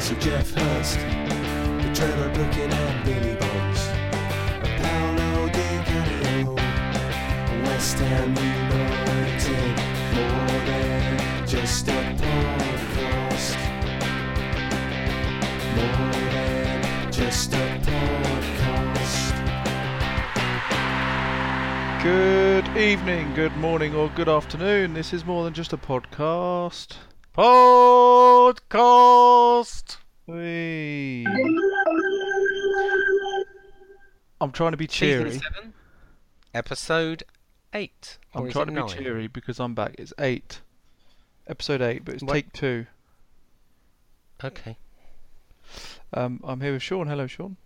Sir Geoff Hurst, the Trevor Brooking and Billy Bonds, Paolo Di Canio, West Ham United, more than just a podcast, more than just a podcast. Good evening, good morning, or good afternoon. This is more than just a podcast. Podcast. Whee. I'm trying to be cheery. Season 7, episode 8. I'm trying to be nine? cheery because I'm back. It's eight, episode eight, but it's Wait. take two. Okay. Um, I'm here with Sean. Hello, Sean.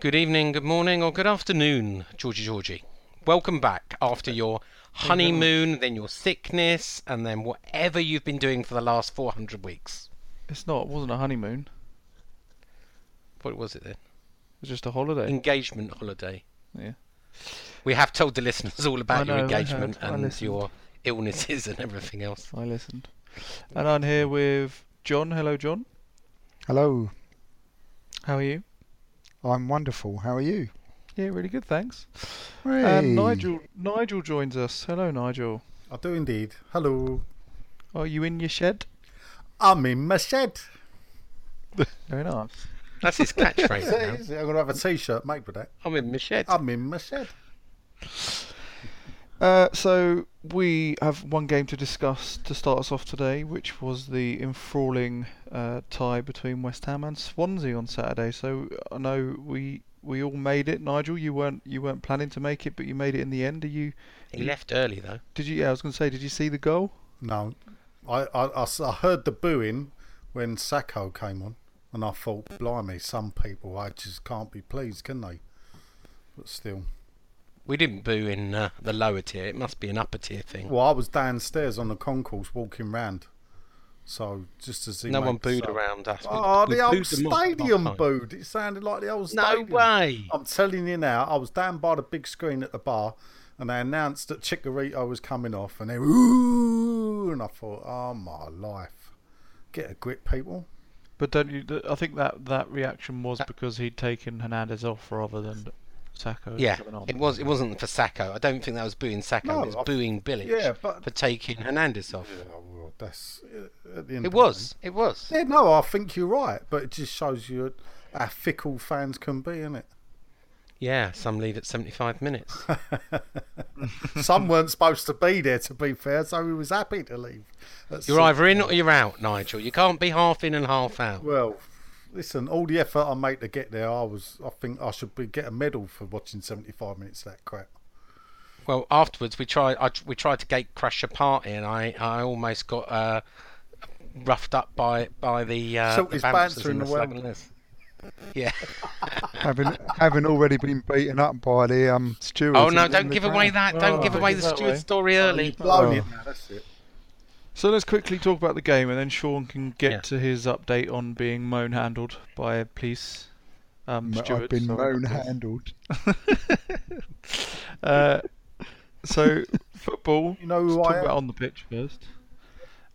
Good evening, good morning, or good afternoon, Georgie Georgie. Welcome back after your honeymoon, then your sickness, and then whatever you've been doing for the last 400 weeks. It's not. It wasn't a honeymoon. What was it then? It was just a holiday. Engagement holiday. Yeah. We have told the listeners all about I your engagement and your illnesses and everything else. I listened. And I'm here with John. Hello, John. Hello, How are you? I'm wonderful. How are you? Yeah, really good, thanks. Hey. And Nigel, Nigel joins us. Hello, Nigel. I do indeed. Hello. Are you in your shed? I'm in my shed. Very nice. That's his catchphrase Is it- now. is it? I'm going to have a t shirt made with that. I'm in my shed. I'm in my shed. Uh, so we have one game to discuss to start us off today, which was the enthralling uh, tie between West Ham and Swansea on Saturday. So I know we we all made it. Nigel, you weren't you weren't planning to make it, but you made it in the end. Are you? He left early though. Did you? Yeah, I was going to say, did you see the goal? No. I, I, I heard the booing when Sakho came on, and I thought, blimey, some people I just can't be pleased, can they? But still. We didn't boo in uh, the lower tier. It must be an upper tier thing. Well, I was downstairs on the concourse walking round. So just to see. no one booed so- around us. We- Oh, we the old booed stadium half-time. booed. It sounded like the old stadium. No way. I'm telling you now, I was down by the big screen at the bar and they announced that Chicharito was coming off and they were, ooh, and I thought, oh my life. Get a grip, people. But don't you? I think that that reaction was because he'd taken Hernandez off rather than Sakho. Yeah, it was. It wasn't for Sakho. I don't think that was booing Sakho. No, it was I- booing Bilic Yeah, but- for taking Hernandez off. Yeah, well, that's uh, at the end It of the was. It was. Yeah, no, I think you're right, but it just shows you how fickle fans can be, innit? Yeah, some leave at 75 minutes. Some weren't supposed to be there, to be fair, so he was happy to leave. That's You're either in or you're out, Nigel. You can't be half in and half out. Well, listen, all the effort I made to get there, I was. I think I should be get a medal for watching 75 minutes of that crap. Well, afterwards we tried. I, we tried to gate crash a party, and I, I almost got uh, roughed up by by the uh, Silk the his bouncers bouncer in in the the well. Slug and Les. Yeah. having having already been beaten up by the um stewards. Oh no! Don't the give away that. Don't Oh, give away the that steward away. story early. Blown Oh. it now, that's it. So let's quickly talk about the game, and then Sean can get Yeah. to his update on being moan handled by police. Um, I've been moan handled. Uh, so football. You know let's who talk I am? about on the pitch first.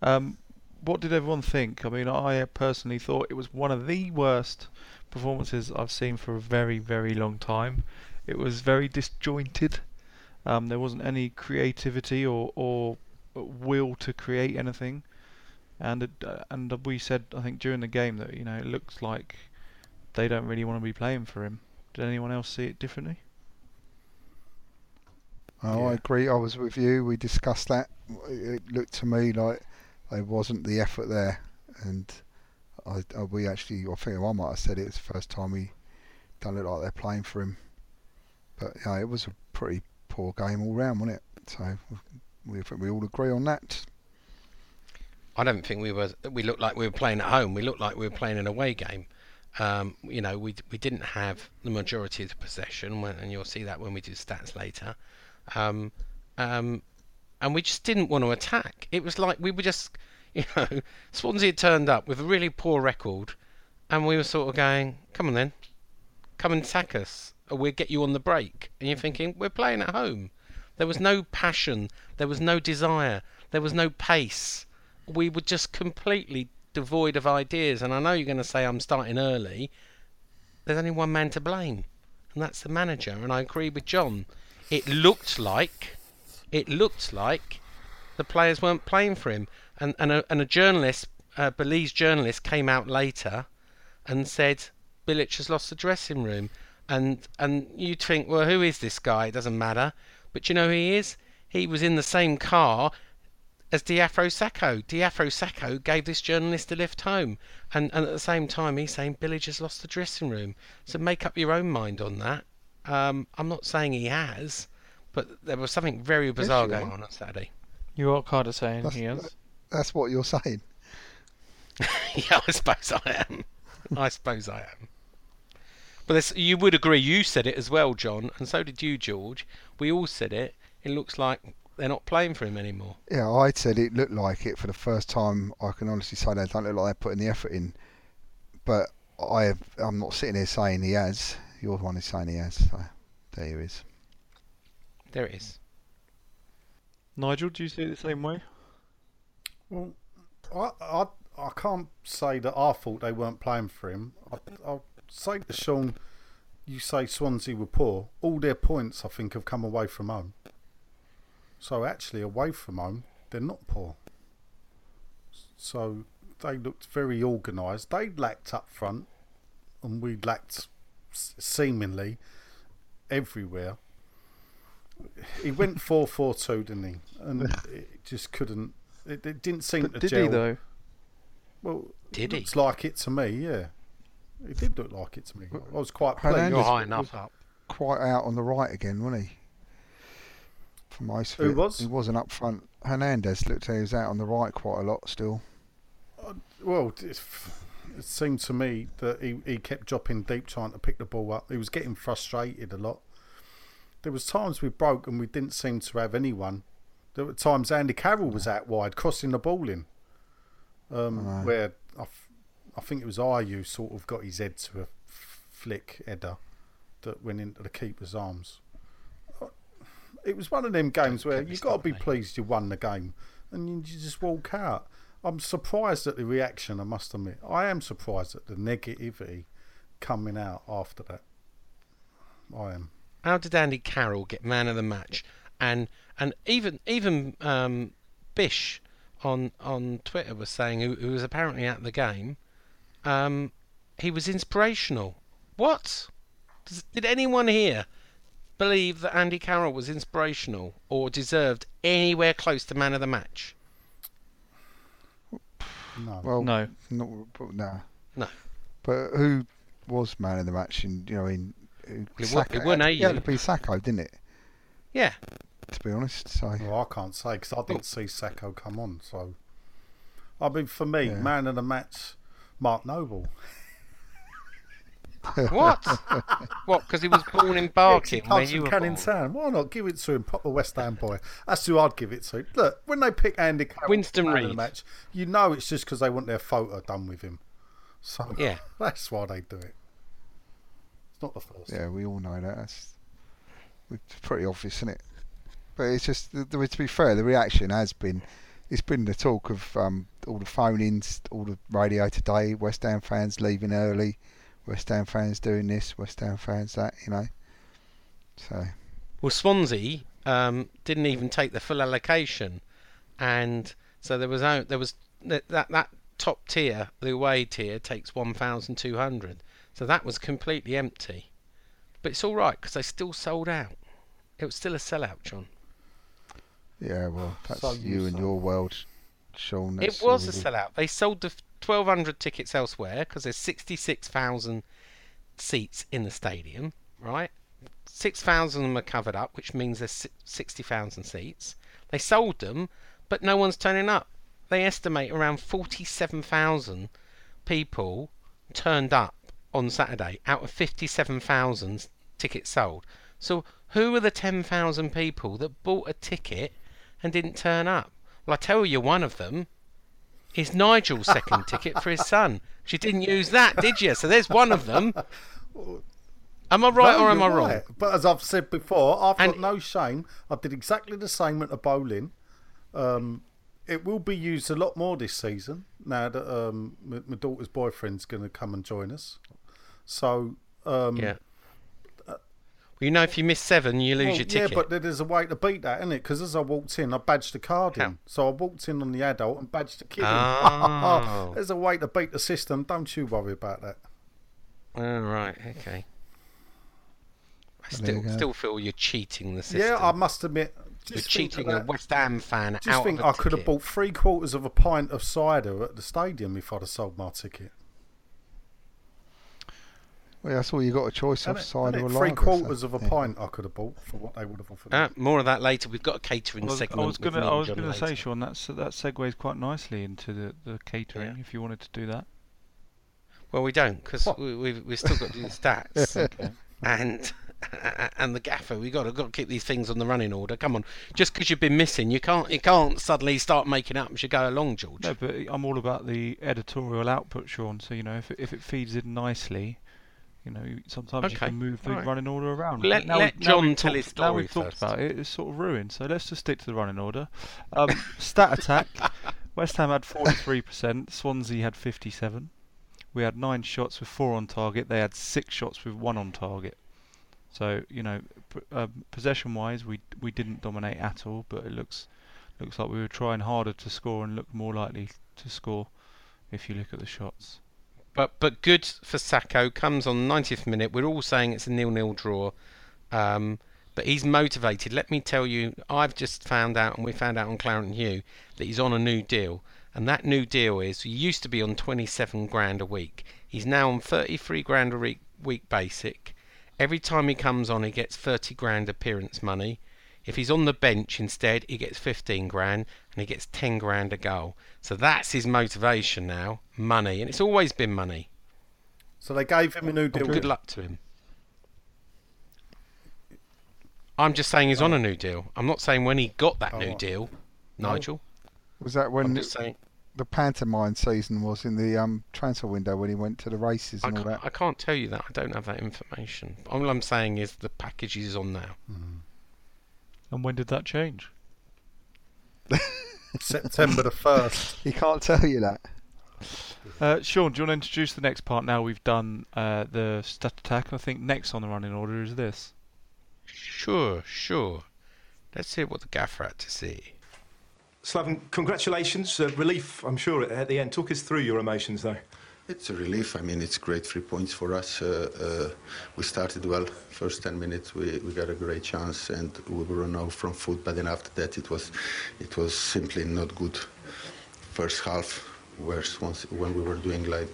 Um, what did everyone think? I mean, I personally thought it was one of the worst performances I've seen for a very, very long time. It was very disjointed. Um, there wasn't any creativity or, or will to create anything. And it, uh, and we said I think during the game that you know it looks like they don't really want to be playing for him. Did anyone else see it differently? Oh, I agree. I was with you. We discussed that. It looked to me like there wasn't the effort there, and I, I we actually, I think I might have said it was the first time we don't look like they're playing for him. But yeah, it was a pretty poor game all round, wasn't it? So we we all agree on that. I don't think we were. We looked like we were playing at home. We looked like we were playing an away game. Um, you know, we we didn't have the majority of the possession, and you'll see that when we do stats later. Um, um, and we just didn't want to attack. It was like we were just, you know, Swansea had turned up with a really poor record, and we were sort of going, "Come on then, come and attack us, or we'll get you on the break." And you're thinking, "We're playing at home." There was no passion. There was no desire. There was no pace. We were just completely devoid of ideas. And I know you're going to say I'm starting early. There's only one man to blame, and that's the manager. And I agree with John. It looked like, it looked like, the players weren't playing for him. And and a, and a journalist, a Belize journalist, came out later and said Bilic has lost the dressing room. And and you'd think, well, who is this guy? It doesn't matter. But you know who he is? He was in the same car as Diafra Sakho. Diafra Sakho gave this journalist a lift home. And, and at the same time, he's saying Bilic has lost the dressing room. So make up your own mind on that. Um, I'm not saying he has, but there was something very bizarre you going are. on on Saturday. You are kind of saying That's- he has. That's what you're saying. yeah, I suppose I am. I suppose I am. But this, you would agree, you said it as well, John, and so did you, George. We all said it. It looks like they're not playing for him anymore. Yeah, I said it looked like it for the first time. I can honestly say they don't look like they're putting the effort in. But I have, I'm not sitting here saying he has. You're the one who's saying he has. So there he is. There it is. Nigel, do you see it the same way? Well, I, I, I can't say that I thought they weren't playing for him. I, I'll say to Sean, you say Swansea were poor. All their points, I think, have come away from home. So actually, away from home, they're not poor. So they looked very organised. They lacked up front, and we lacked seemingly everywhere. He went 4 4 2, didn't he? And it just couldn't. It, it didn't seem But to did gel. he though? Well, Did he? looks like it to me, yeah. It did look like it to me. I was quite pleased. You're high was- enough up. Quite out on the right again, wasn't he? For most of Who it. was? He wasn't up front. Hernandez looked like he was out on the right quite a lot still. Well, it, it seemed to me that he, he kept dropping deep trying to pick the ball up. He was getting frustrated a lot. There was times we broke and we didn't seem to have anyone. There were times Andy Carroll was out wide, crossing the ball in, um, where I, think it was Ayew sort of got his head to a flick header that went into the keeper's arms. It was one of them games where you've got to be mate. pleased you won the game and you you just walk out. I'm surprised at the reaction, I must admit. I am surprised at the negativity coming out after that. I am. How did Andy Carroll get man of the match? And and even even um, Bish on on Twitter was saying who, who was apparently at the game. Um, he was inspirational. What? Does, did anyone here believe that Andy Carroll was inspirational or deserved anywhere close to man of the match? No. Well, No. Not, but, no. No. But who was man of the match? In you know, in It wa- it wasn't It had to be Sakho, didn't it? Yeah. To be honest, so Well, I can't say because I didn't see Sakho come on. So, I mean, for me, Yeah. man of the match, Mark Noble. What? what? Because he was born in Barking, He where comes you from were Canning born. Town. Why not give it to him, Pop proper West Ham boy? That's who I'd give it to. Look, when they pick Andy Carroll Winston man of the match, you know it's just because they want their photo done with him. So Yeah. that's why they do it. It's not the first. yeah, we all know that. That's it's pretty obvious, isn't it? But it's just the, the, to be fair, the reaction has been it's been the talk of um, all the phone-ins, all the radio today. West Ham fans leaving early, West Ham fans doing this, West Ham fans that. You know, so Well, Swansea um, didn't even take the full allocation. and so there was out there was that that, that top tier, the away tier, takes one thousand two hundred. So that was completely empty, but it's all right because they still sold out. It was still a sellout, John. Yeah, well, that's So you you and your world, Sean. It that's was a already- sellout. They sold the 1,200 tickets elsewhere because there's 66,000 seats in the stadium, right? 6,000 of them are covered up, which means there's 60,000 seats. They sold them, but no one's turning up. They estimate around 47,000 people turned up on Saturday out of 57,000 tickets sold. So who are the 10,000 people that bought a ticket and didn't turn up? Well, I tell you, one of them is Nigel's second ticket for his son. She didn't use that, did you? So there's one of them. Am I right No, or am I wrong? right. But as I've said before, I've And- got no shame. I did exactly the same at the bowling. Um, it will be used a lot more this season now that um, my, my daughter's boyfriend's going to come and join us. So um, Yeah. Well, you know, if you miss seven, you lose well, your ticket. Yeah, but there's a way to beat that, isn't it? Because as I walked in, I badged the card How? in. So I walked in on the adult and badged the kid Oh. in. there's a way to beat the system. Don't you worry about that. All right. okay. I Well, there you still still feel you're cheating the system. Yeah, I must admit. you're Just think cheating a West Ham fan I Just out think I a I could have bought three quarters of a pint of cider at the stadium if I'd have sold my ticket. Well, that's all you got a choice of, Innit? cider Innit? or Three quarters so, of a yeah. pint I could have bought for what they would have offered. Uh, more of that later. We've got a catering I was, I segment. was with gonna, me I and was gonna say, later. Sean, that's that segues quite nicely into the, the catering. Yeah. If you wanted to do that. Well, we don't because we, we've we've still got to do the stats and and the gaffer. We got to got to keep these things on the running order. Come on, just because you've been missing, you can't you can't suddenly start making up as you go along, George. No, but I'm all about the editorial output, Sean. So you know, if it, if it feeds in nicely, you know, sometimes you can move the alright. running order around. Let- Now let we- John tell talked- his Now we've story talked first. about it. It's sort of ruined. So let's just stick to the running order. Um, stat attack. West Ham had 43%. Swansea had 57. We had nine shots with four on target. They had six shots with one on target. So you know, p- um, possession-wise, we we didn't dominate at all. But it looks looks like we were trying harder to score and looked more likely to score if you look at the shots. But but good for Sakho. Comes on 90th minute. We're all saying it's a nil-nil draw. Um, but he's motivated. Let me tell you, I've just found out, and we found out on Claret and Hugh, that he's on a new deal. And that new deal is he used to be on 27 grand a week. He's now on 33 grand a week, week basic. Every time he comes on, he gets 30 grand appearance money. If he's on the bench instead, he gets 15 grand and he gets 10 grand a goal. So that's his motivation now money. And it's always been money. So they gave him a new deal. Oh, Good luck to him. I'm just saying he's on a new deal. I'm not saying when he got that Oh, new deal, Nigel. Was that when just saying. the pantomime season was in the um, transfer window when he went to the races I and all that? I can't tell you that. I don't have that information. All I'm saying is the package is on now. And when did that change? September the first. He can't tell you that. Uh, Sean, do you want to introduce the next part? Now we've done uh, the stat attack, and I think next on the running order is this. Sure, sure. Let's hear what the gaffer had to say. Slaven, congratulations. Uh, relief, I'm sure, at the end. Talk us through your emotions, though. It's a relief. I mean, it's great three points for us. Uh, uh, we started well. First 10 minutes, we, we got a great chance, and we were out from foot. But then after that, it was it was simply not good. First half, where once when we were doing like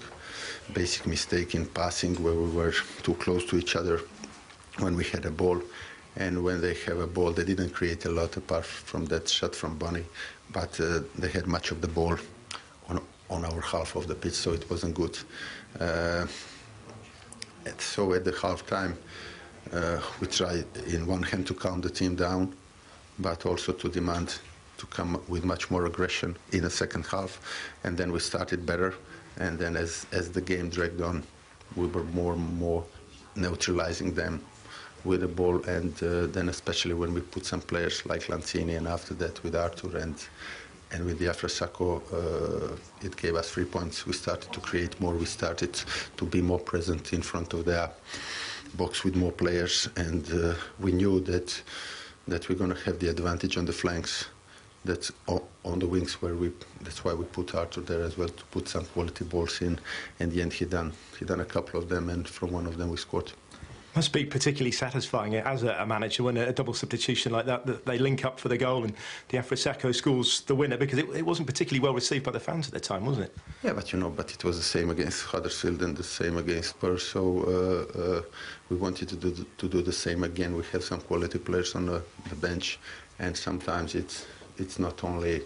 basic mistake in passing, where we were too close to each other when we had a ball. And when they have a ball, they didn't create a lot apart from that shot from Bony, but uh, they had much of the ball on our half of the pitch, so it wasn't good. Uh, so at the half time, uh, we tried in one hand to calm the team down, but also to demand to come with much more aggression in the second half. And then we started better. And then as, as the game dragged on, we were more and more neutralizing them with the ball. And uh, then especially when we put some players like Lanzini and after that with Arthur and and with Diafra Sakho, uh, it gave us three points. We started to create more. We started to be more present in front of the box with more players, and uh, we knew that that we're going to have the advantage on the flanks that's on the wings where we. That's why we put Arthur there as well to put some quality balls in. In the end, he done he done a couple of them, and from one of them we scored. Must be particularly satisfying as a, manager when a, double substitution like that, that they link up for the goal and Diafra scores the winner because it, it wasn't particularly well received by the fans at the time, wasn't it? Yeah, but you know, but it was the same against Huddersfield and the same against Spurs. So uh, uh, we wanted to do to do the same again. We have some quality players on the, the bench, and sometimes it's it's not only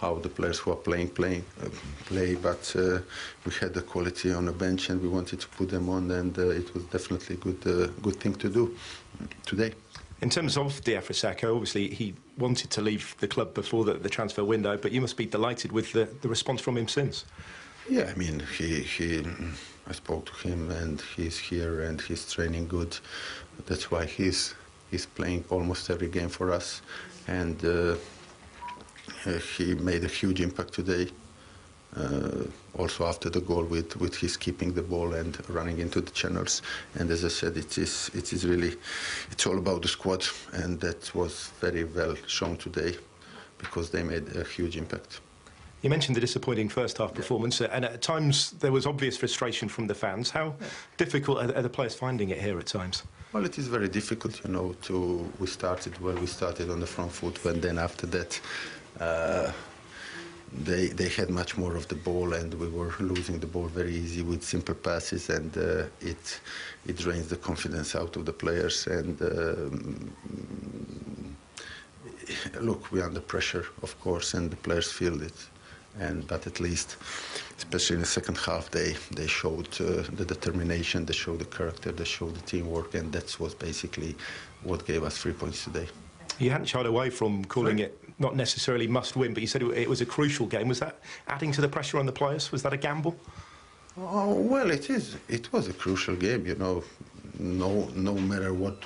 how the players who are playing playing uh, play, but uh, we had the quality on the bench, and we wanted to put them on, and uh, it was definitely a good uh, good thing to do today. In terms of Diafra Sakho, obviously he wanted to leave the club before the, the transfer window, but you must be delighted with the, the response from him since. Yeah, I mean, he, he, I spoke to him and he's here and he's training good. That's why he's, he's playing almost every game for us. And uh, he made a huge impact today. Uh, also after the goal with, with his keeping the ball and running into the channels. And as I said, it is, it is really, it's all about the squad. And that was very well shown today because they made a huge impact. You mentioned the disappointing first half performance, uh, and at times there was obvious frustration from the fans. How difficult are, are the players finding it here at times? Well, it is very difficult, you know. To we started well, we started on the front foot, and then after that, uh, they they had much more of the ball, and we were losing the ball very easy with simple passes, and uh, it it drains the confidence out of the players. And um, look, we're under pressure, of course, and the players feel it. And but at least, especially in the second half, they they showed uh, the determination, they showed the character, they showed the teamwork, and that's was basically what gave us three points today. You hadn't shied away from calling it not necessarily must win, but you said it, was a crucial game. Was that adding to the pressure on the players? Was that a gamble? Oh, well, it is. It was a crucial game, you know. No, no matter what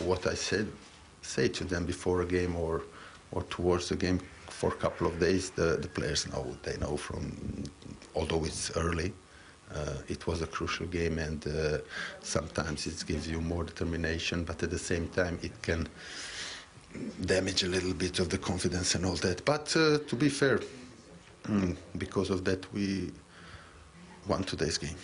what I said, say to them before a game or or towards the game for a couple of days, the, the players know. They know from, although it's early, uh, it was a crucial game, and uh, sometimes it gives you more determination, but at the same time, it can damage a little bit of the confidence and all that. But uh, to be fair, mm, because of that, we won today's game.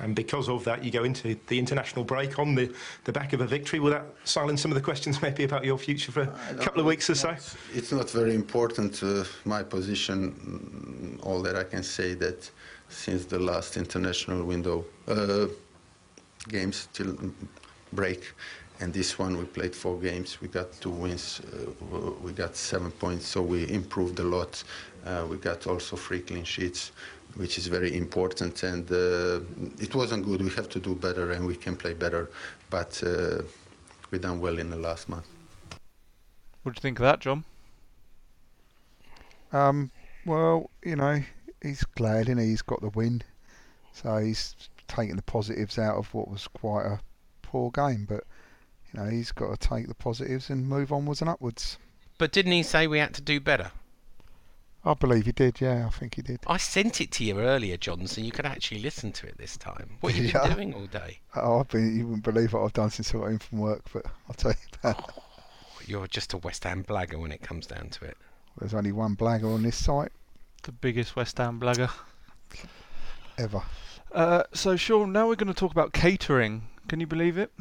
And because of that, you go into the international break on the, the back of a victory. Will that silence some of the questions maybe about your future for a couple of weeks or so? It's not very important, uh, my position. All that I can say that since the last international window uh, games till break, and this one we played four games. We got two wins. Uh, we got seven points, so we improved a lot. Uh, we got also three clean sheets, which is very important. And uh, it wasn't good. We have to do better, and we can play better. But uh, we done well in the last month. What do you think of that, John? Um, well, you know, he's glad and he? he's got the win, so he's taking the positives out of what was quite a poor game. But you know, he's got to take the positives and move onwards and upwards. But didn't he say we had to do better? I believe he did, yeah, I think he did. I sent it to you earlier, John, so you could actually listen to it this time. What have you Yeah. been doing all day? Oh, I've been, you wouldn't believe what I've done since I got in from work, but I'll tell you that. You're just a West Ham blagger when it comes down to it. There's only one blagger on this site The biggest West Ham blagger. ever. Uh, so, Sean, now we're going to talk about catering. Can you believe it?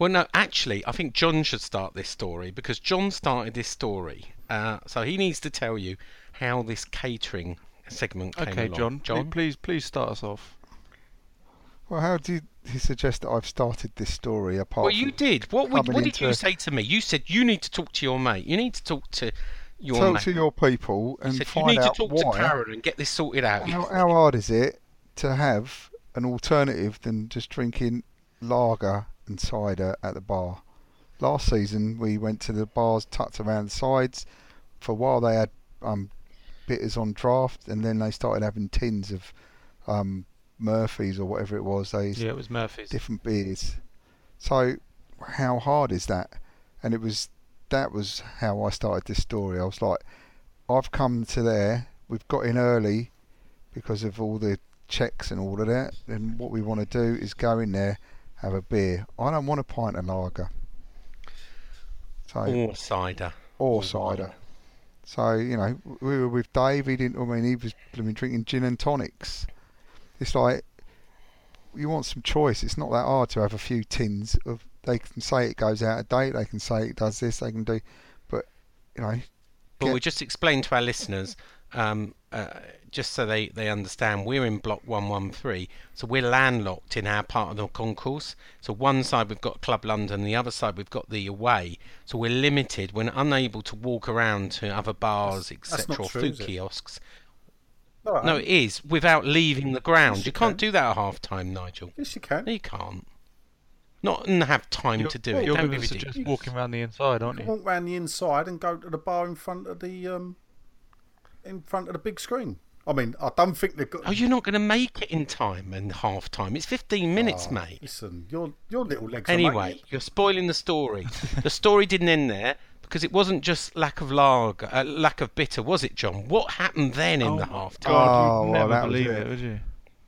Well, no, actually, I think John should start this story because John started this story. Uh, so he needs to tell you how this catering segment came Okay, along. John. John? Please, please start us off. Well, how do you suggest that I've started this story apart Well, from you did. What, would, what did you say to me? You said you need to talk to your mate. You need to talk to your talk mate. to your people and You and said you find need to talk why? to Karren and get this sorted out. How, how hard is it to have an alternative than just drinking lager and cider at the bar? Last season, we went to the bars tucked around the sides. For a while, they had um, bitters on draft, and then they started having tins of um, Murphy's or whatever it was. They Yeah, it was Murphy's. different beers. So, how hard is that? And it was that was how I started this story. I was like, I've come to there. We've got in early because of all the checks and all of that. And what we want to do is go in there, have a beer. I don't want a pint of lager. So Or cider. or cider. So you know, we were with Dave. He didn't. I mean, he was blooming drinking gin and tonics. It's like you want some choice. It's not that hard to have a few tins of. They can say it goes out of date. They can say it does this. They can do, but you know, But get- we just explained to our listeners, um, uh, just so they, they understand, we're in block 113, so we're landlocked in our part of the concourse. So one side we've got Club London, the other side we've got the away. So we're limited, we're unable to walk around to other bars, etc., not or true, food kiosks. No, No, it is without leaving the ground. Yes, you you can't can. do that at half time, Nigel. Yes, you can. No, you can't. Not and have time You're, to do it. you're Don't going be to ridiculous. suggest walking around the inside, aren't You you? walk around the inside and go to the bar in front of the um, in front of the big screen. I mean, I don't think they've got. Oh, you're not going to make it in time and half time. It's 15 minutes, Oh, mate. Listen, your your little legs. are Anyway, making you're spoiling the story. the story didn't end there because it wasn't just lack of lager, uh, lack of bitter, was it, John? What happened then in the half time? Oh, you'd well, never that believe it. it, would you?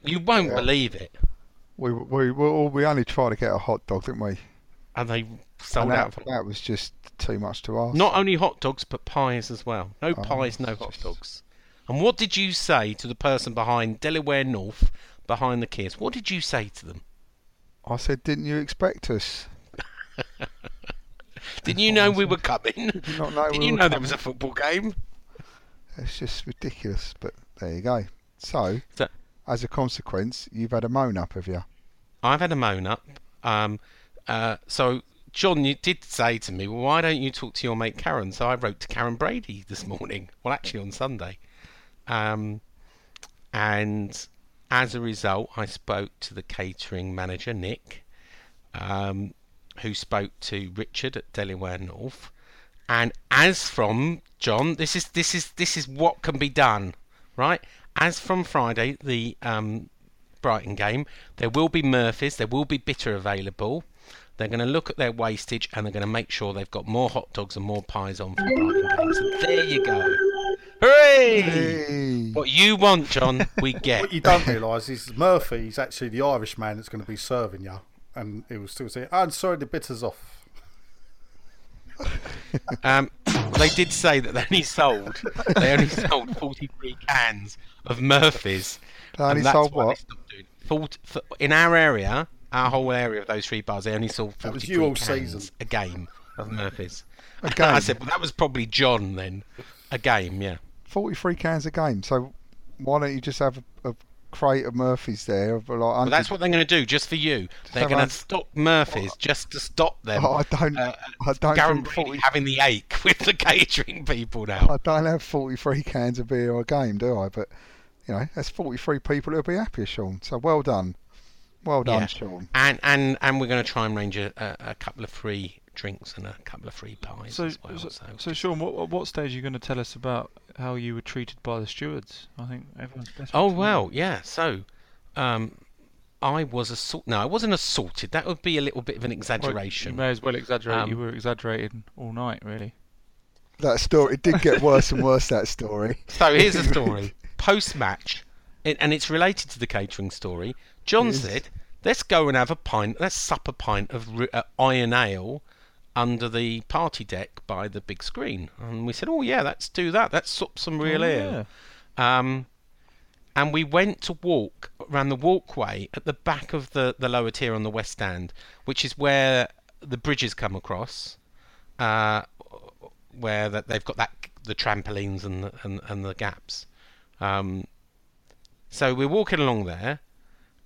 You won't believe it. we we we, we only tried to get a hot dog, didn't we? And they sold and that, out. For, that was just too much to ask. not only hot dogs, but pies as well. No Oh, pies, no hot just- dogs. And what did you say to the person behind Delaware North, behind the kids? What did you say to them? I said, didn't you expect us? Didn't you know we were coming? Did you not know Did we you know there was a football game? It's just ridiculous. But there you go. So, So- as a consequence, you've had a moan up, have you? I've had a moan up. Um, uh, so, John, you did say to me, well, why don't you talk to your mate Karren? So I wrote to Karren Brady this morning. Well, actually on Sunday. Um, and as a result, I spoke to the catering manager, Nick, um, who spoke to Richard at Delaware North. And as from John, this is this is this is what can be done, right? As from Friday, the um, Brighton game, there will be Murphys, there will be bitter available. They're going to look at their wastage and they're going to make sure they've got more hot dogs and more pies on for the Brighton game. So there you go. Hooray! Hey. What you want, John, we get. What you don't realise is Murphy's actually the Irish man that's going to be serving you, and he will still say, "I'm sorry, the bitter's off." Um, they did say that they only sold they only sold 43 cans of Murphy's. They only and that's sold why what? doing it. 40 for, in our area, our whole area of those three bars, they only sold That was 43 all cans season. a game of Murphy's. A I game? I said, well, that was probably John then. A game, yeah. 43 cans a game. So, why don't you just have a, a crate of Murphy's there? Of like Well, that's what they're going to do just for you. They're going to stock Murphy's just to stop them. Oh, I don't- uh, I don't Garen 40 having the ache with the catering people now. I don't have 43 cans of beer a game, do I? But, you know, that's 43 people who'll be happier, Sean. So, well done. Well done, Yeah. Sean. And and and we're going to try and range a, a, a couple of free drinks and a couple of free pies So, as well. so, So, so Sean, what, at what stage are you going to tell us about how you were treated by the stewards? I think everyone's best. oh well, yeah. So, um, I was assaulted. No, I wasn't assaulted. That would be a little bit of an exaggeration. you exaggeration. may as well exaggerate. you Um, were exaggerating all night, really. That story, it did get worse and worse, that story. So here's the story. Post match, and it's related to the catering story. John said, "Let's go and have a pint. Let's sup a pint of uh, iron ale under the party deck by the big screen." And we said, "Oh yeah, let's do that. Let's sup some real Oh, ale." Um, and we went to walk around the walkway at the back of the, the lower tier on the west stand, which is where the bridges come across, uh, where that they've got that the trampolines and the, and, and the gaps. Um, so we're walking along there,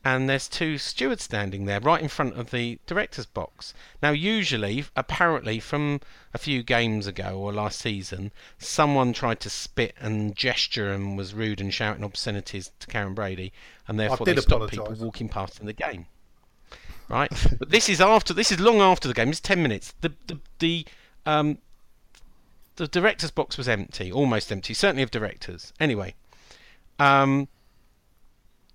and there's two stewards standing there right in front of the director's box. Now, usually, apparently, from a few games ago or last season, someone tried to spit and gesture and was rude and shouting obscenities to Karren Brady, and therefore they stopped people walking past in the game. Right, but this is after. This is long after the game. It's ten minutes. The the the um the director's box was empty, almost empty, certainly of directors. Anyway, um,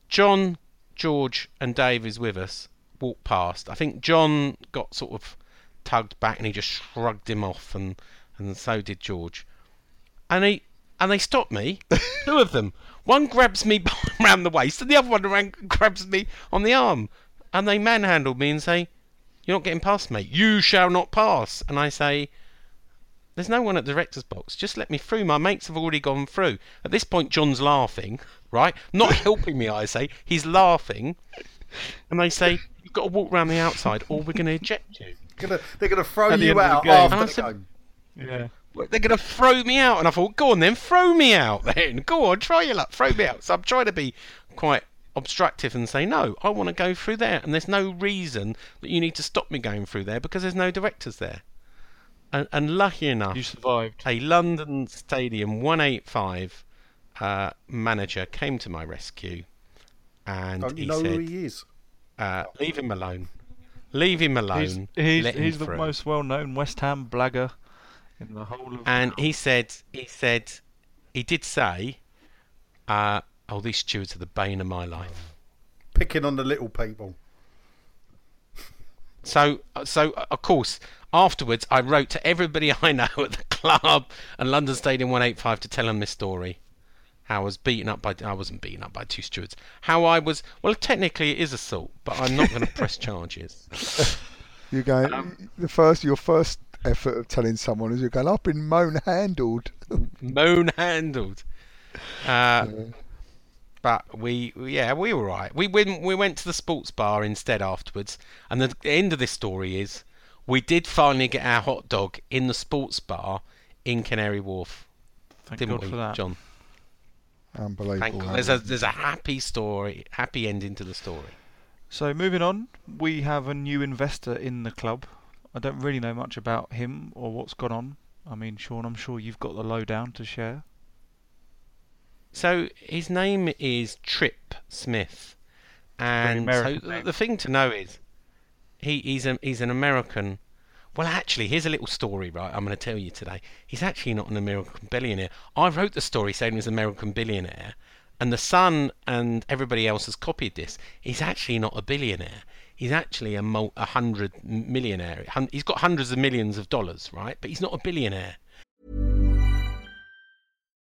John, George, and Dave is with us. Walked past. I think John got sort of tugged back, and he just shrugged him off, and and so did George. And he and they stopped me. two of them. One grabs me around the waist, and the other one around, grabs me on the arm. And they manhandled me and say, "You're not getting past, mate. You shall not pass." And I say, There's no one at the director's box. Just let me through. My mates have already gone through. At this point, John's laughing, right? Not helping me, I say. He's laughing. And they say, You've got to walk round the outside or we're going to eject you. Gonna, they're going to throw you end the out after And I the said- game. Yeah. They're going to throw me out. And I thought, Go on then, throw me out then. Go on, try your luck, throw me out. So I'm trying to be quite obstructive and say, No, I want to go through there. And there's no reason that you need to stop me going through there because there's no directors there. And, and lucky enough, You survived. a London Stadium 185 uh, manager came to my rescue and Don't he know said, who he is? uh, "Leave him alone. Leave him alone. He's, he's, let him he's the through." most well-known West Ham blagger in the whole of. And he said, he said, he did say, uh, "Oh, these stewards are the bane of my life." Picking on the little people. So, so uh, of course, afterwards, I wrote to everybody I know at the club and London Stadium 185 to tell them this story. How I was beaten up by, I wasn't beaten up by two stewards. How I was, well, technically it is assault, but I'm not going to press charges. You're going Um, the first your first effort of telling someone is you're going I've been moan handled. Moan handled. Uh, but we, yeah, we were right. We went, we went to the sports bar instead afterwards, and the end of this story is we did finally get our hot dog in the sports bar in Canary Wharf, Thank didn't God we, for that. John? Unbelievable. Thank God. There's a there's a happy story, happy ending to the story. So moving on, we have a new investor in the club. I don't really know much about him or what's gone on. I mean, Sean, I'm sure you've got the lowdown to share. So his name is Tripp Smith, and so the, the thing to know is he, he's a, he's an American. Well, actually, here's a little story, right? I'm going to tell you today. He's actually not an American billionaire. I wrote the story saying he was an American billionaire, and the Sun and everybody else has copied this. He's actually not a billionaire. He's actually a, mul- a hundred millionaire. He's got hundreds of millions of dollars, right? But he's not a billionaire.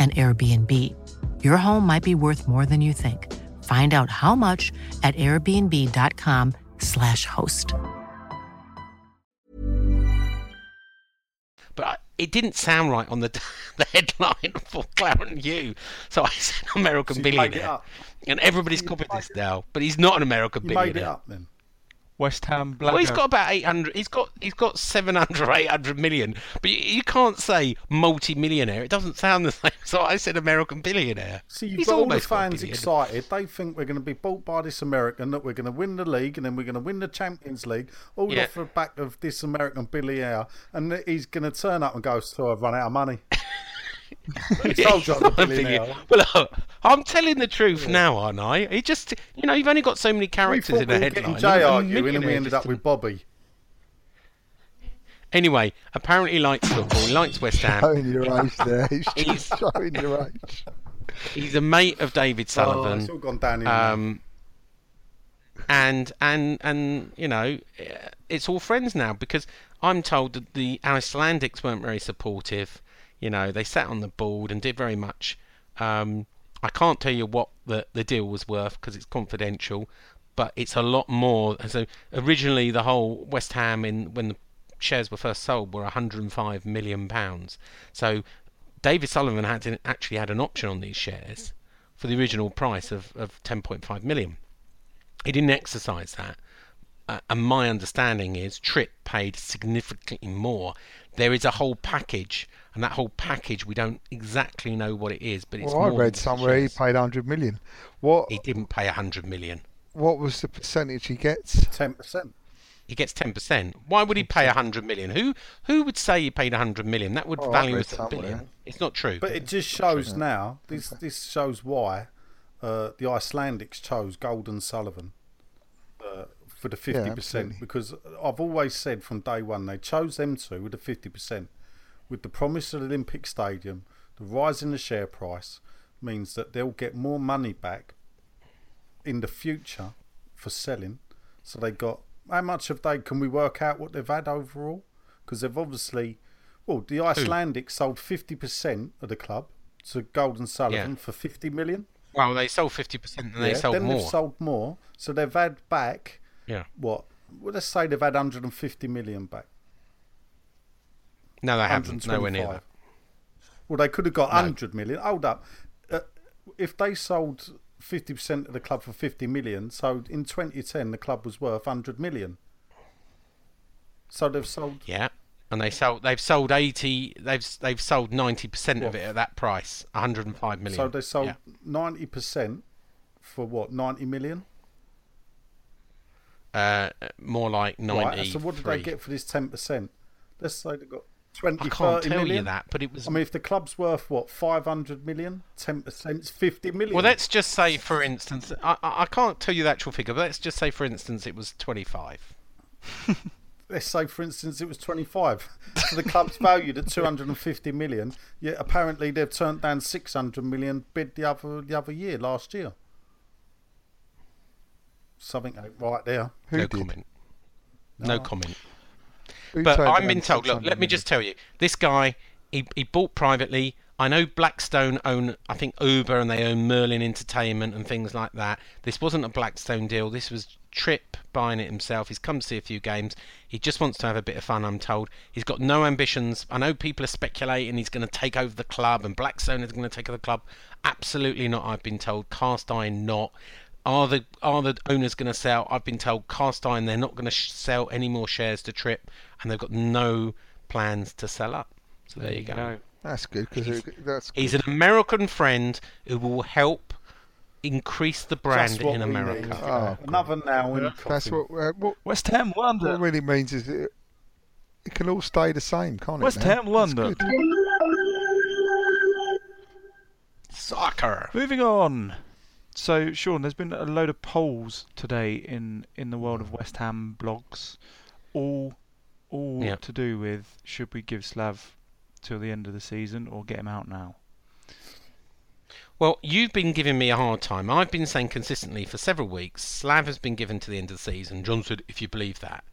an Airbnb. Your home might be worth more than you think. Find out how much at airbnb.com/slash host. But I, it didn't sound right on the the headline for Claret and Hugh, so I said American So you billionaire, and everybody's copied this now. But he's not an American You made it billionaire. up then. West Ham blagger. Well, he's got about 800. He's got he's got 700 800 million. But you, you can't say multi-millionaire. It doesn't sound the same. So I said American billionaire. See, you've He's got all the almost fans excited. They think we're going to be bought by this American, that we're going to win the league, and then we're going to win the Champions League, all Yeah. off the back of this American billionaire, and he's going to turn up and go, "So I've run out of money." He told you I'm a Not a billionaire. billion. Well, look, I'm telling the truth now, aren't I? He just, you know, you've only got so many characters thought in a were headline. getting and Jay a arguing, and we ended up with Bobby. Anyway, apparently he likes football. He likes West Ham. Showing your age there. He's He's- showing your age. He's a mate of David Oh, Sullivan. it's all gone downhill. now. Um, and and and you know, it's all friends now because I'm told that the Icelandics weren't very supportive. You know, they sat on the board and did very much. Um, I can't tell you what the the deal was worth because it's confidential, but it's a lot more. So originally, the whole West Ham in when the shares were first sold were 105 million pounds. So David Sullivan had to- actually had an option on these shares for the original price of, of 10.5 million. He didn't exercise that. Uh, and my understanding is Tripp paid significantly more. There is a whole package, and that whole package we don't exactly know what it is, but it's Well, I read than somewhere he shares. paid 100 million. What He didn't pay 100 million. what was the percentage he gets? Ten percent. He gets 10%. Why would he pay 100 million? Who who would say he paid 100 million? That would Oh, value read us a billion. It's not true. But it just shows now. This this shows why uh, the Icelandics chose Gold and Sullivan uh, for the fifty percent absolutely. because I've always said from day one they chose them two with the fifty percent, with the promise of the Olympic Stadium, the rise in the share price means that they'll get more money back in the future for selling. So they got how much have they? Can we work out what they've had overall? Because they've obviously, well, the Icelandics sold fifty percent of the club to Gold and Sullivan Yeah. for fifty million. well, they sold 50% and they Yeah, sold then more. they've sold more, so they've had back yeah. what? Well, let's say they've had 150 million back. No, they haven't. Nowhere near 125. that. Well, they could have got No. 100 million. Hold up. Uh, if they sold 50% of the club for 50 million, so in 2010 the club was worth 100 million. So they've sold. Yeah. And they sold. They've sold eighty. They've they've sold ninety percent of it at that price, one hundred and five million. So they sold ninety yeah. 90% for what? 90 million? Uh, more like ninety. Right. So what did they get for this 10%? Let's say they got 20, I can't 30 tell you that, but it was. I mean, if the club's worth what, 500 million, 10% is 50 million. well, let's just say, for instance, I, I I can't tell you the actual figure, but let's just say, for instance, it was twenty-five. let's say, for instance, it was 25. So the club's valued at 250 million. Yet apparently they've turned down 600 million bid the other the other year, last year. Something right there. Who no did? comment. No comment. Who But I've been told. Look, let me just tell you. This guy, he he bought privately. I know Blackstone own, I think Uber, and they own Merlin Entertainment and things like that. This wasn't a Blackstone deal. This was Tripp buying it himself. He's come to see a few games. He just wants to have a bit of fun. I'm told. He's got no ambitions. I know people are speculating he's going to take over the club and Blackstone is going to take over the club. Absolutely not. I've been told. Cast iron not. Are the are the owners going to sell? I've been told cast iron they're not going to sh- sell any more shares to Tripp, and they've got no plans to sell up. So there, you go. That's good because that's He's an American friend who will help increase the brand Just in America. Oh, Another now in the that's what uh, what, West Ham London. it really means is it, it can all stay the same, can't West it? now? Ham That's London. good. Soccer. Moving on. So, Sean, there's been a load of polls today in, in the world of West Ham blogs, all all Yeah. to do with should we give Slav till the end of the season or get him out now? Well, you've been giving me a hard time. I've been saying consistently for several weeks, Slav has been given to the end of the season. John said, if you believe that.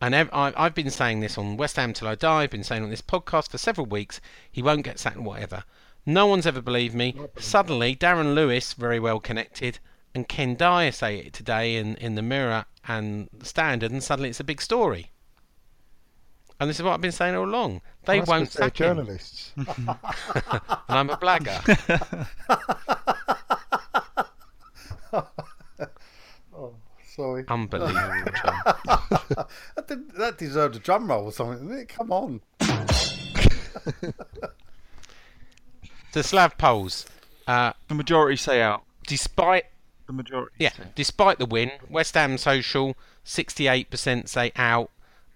And I've been saying this on West Ham Till I Die, I've been saying on this podcast for several weeks, he won't get sacked, whatever. No one's ever believed me. Suddenly, Darren Lewis, very well connected, and Ken Dyer say it today in, in the Mirror and the Standard, and suddenly it's a big story. And this is what I've been saying all along. They That's won't 'cause they're sack him. journalists. And I'm a blagger. Oh, sorry. Unbelievable, That, that deserved a drum roll or something, didn't it? Come on. The Slav polls. Uh, The majority say out. despite The majority. yeah, say. despite the win, West Ham social, 68% say out,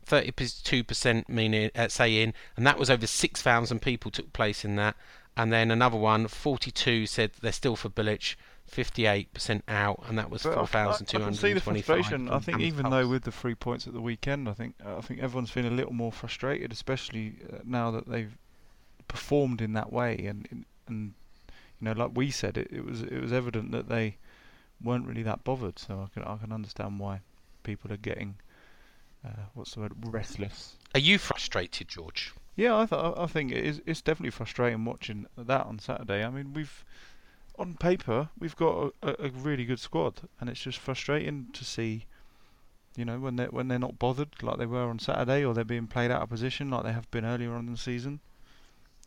32% mean uh, say in, and that was over 6,000 people took place in that. And then another one, 42 said they're still for Bilic, 58% out, and that was But I- I- can see the frustration. I think even though with the three points at the weekend, I think I think everyone's feeling a little more frustrated, especially uh, now that they've performed in that way. And and you know, like we said, it, it was it was evident that they weren't really that bothered. So I can I can understand why people are getting uh, what's the word restless. Are you frustrated, George? Yeah, I th- I think it is. It's definitely frustrating watching that on Saturday. I mean, we've on paper we've got a, a really good squad, and it's just frustrating to see. You know, when they when they're not bothered like they were on Saturday, or they're being played out of position like they have been earlier on in the season.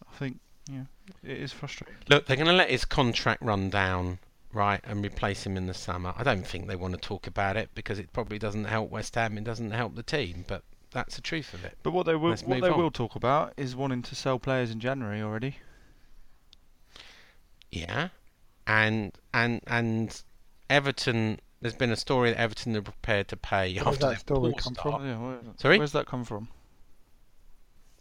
I think, yeah, it is frustrating. Look, they're going to let his contract run down, right, and replace him in the summer. I don't think they want to talk about it because it probably doesn't help West Ham. It doesn't help the team, but that's the truth of it. But what they will Let's what they on. will talk about is wanting to sell players in January already. Yeah, and and and Everton. There's been a story that Everton are prepared to pay Where's after that their story come start. from? Yeah, where is it? Sorry? Where's that come from?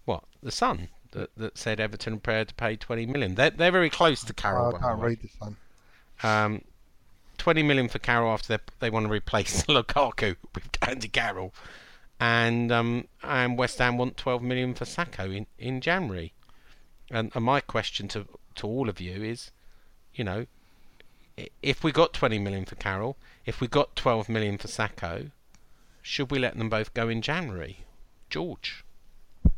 What the Sun that, that said Everton are prepared to pay 20 million. They're they're very close to Carroll. I can't way. read the sun. Um, 20 million for Carroll after they they want to replace Lukaku with Andy Carroll, and um, and West Ham want 12 million for Sakho in, in January. And, and my question to to all of you is, you know, if we got 20 million for Carroll, if we got 12 million for Sakho, should we let them both go in January? George.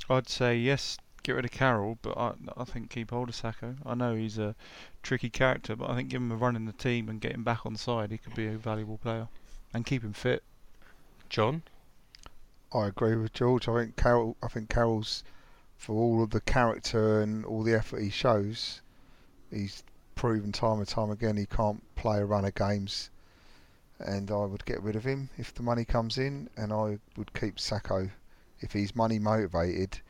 I'd say yes, get rid of Carroll, but I I think keep hold of Sakho. I know he's a tricky character, but I think give him a run in the team and get him back on side, he could be a valuable player, and keep him fit. John. I agree with George. I think Carroll. I think Carroll's for all of the character and all the effort he shows. He's proven time and time again he can't play a run of games, and I would get rid of him if the money comes in, and I would keep Sakho if he's money motivated.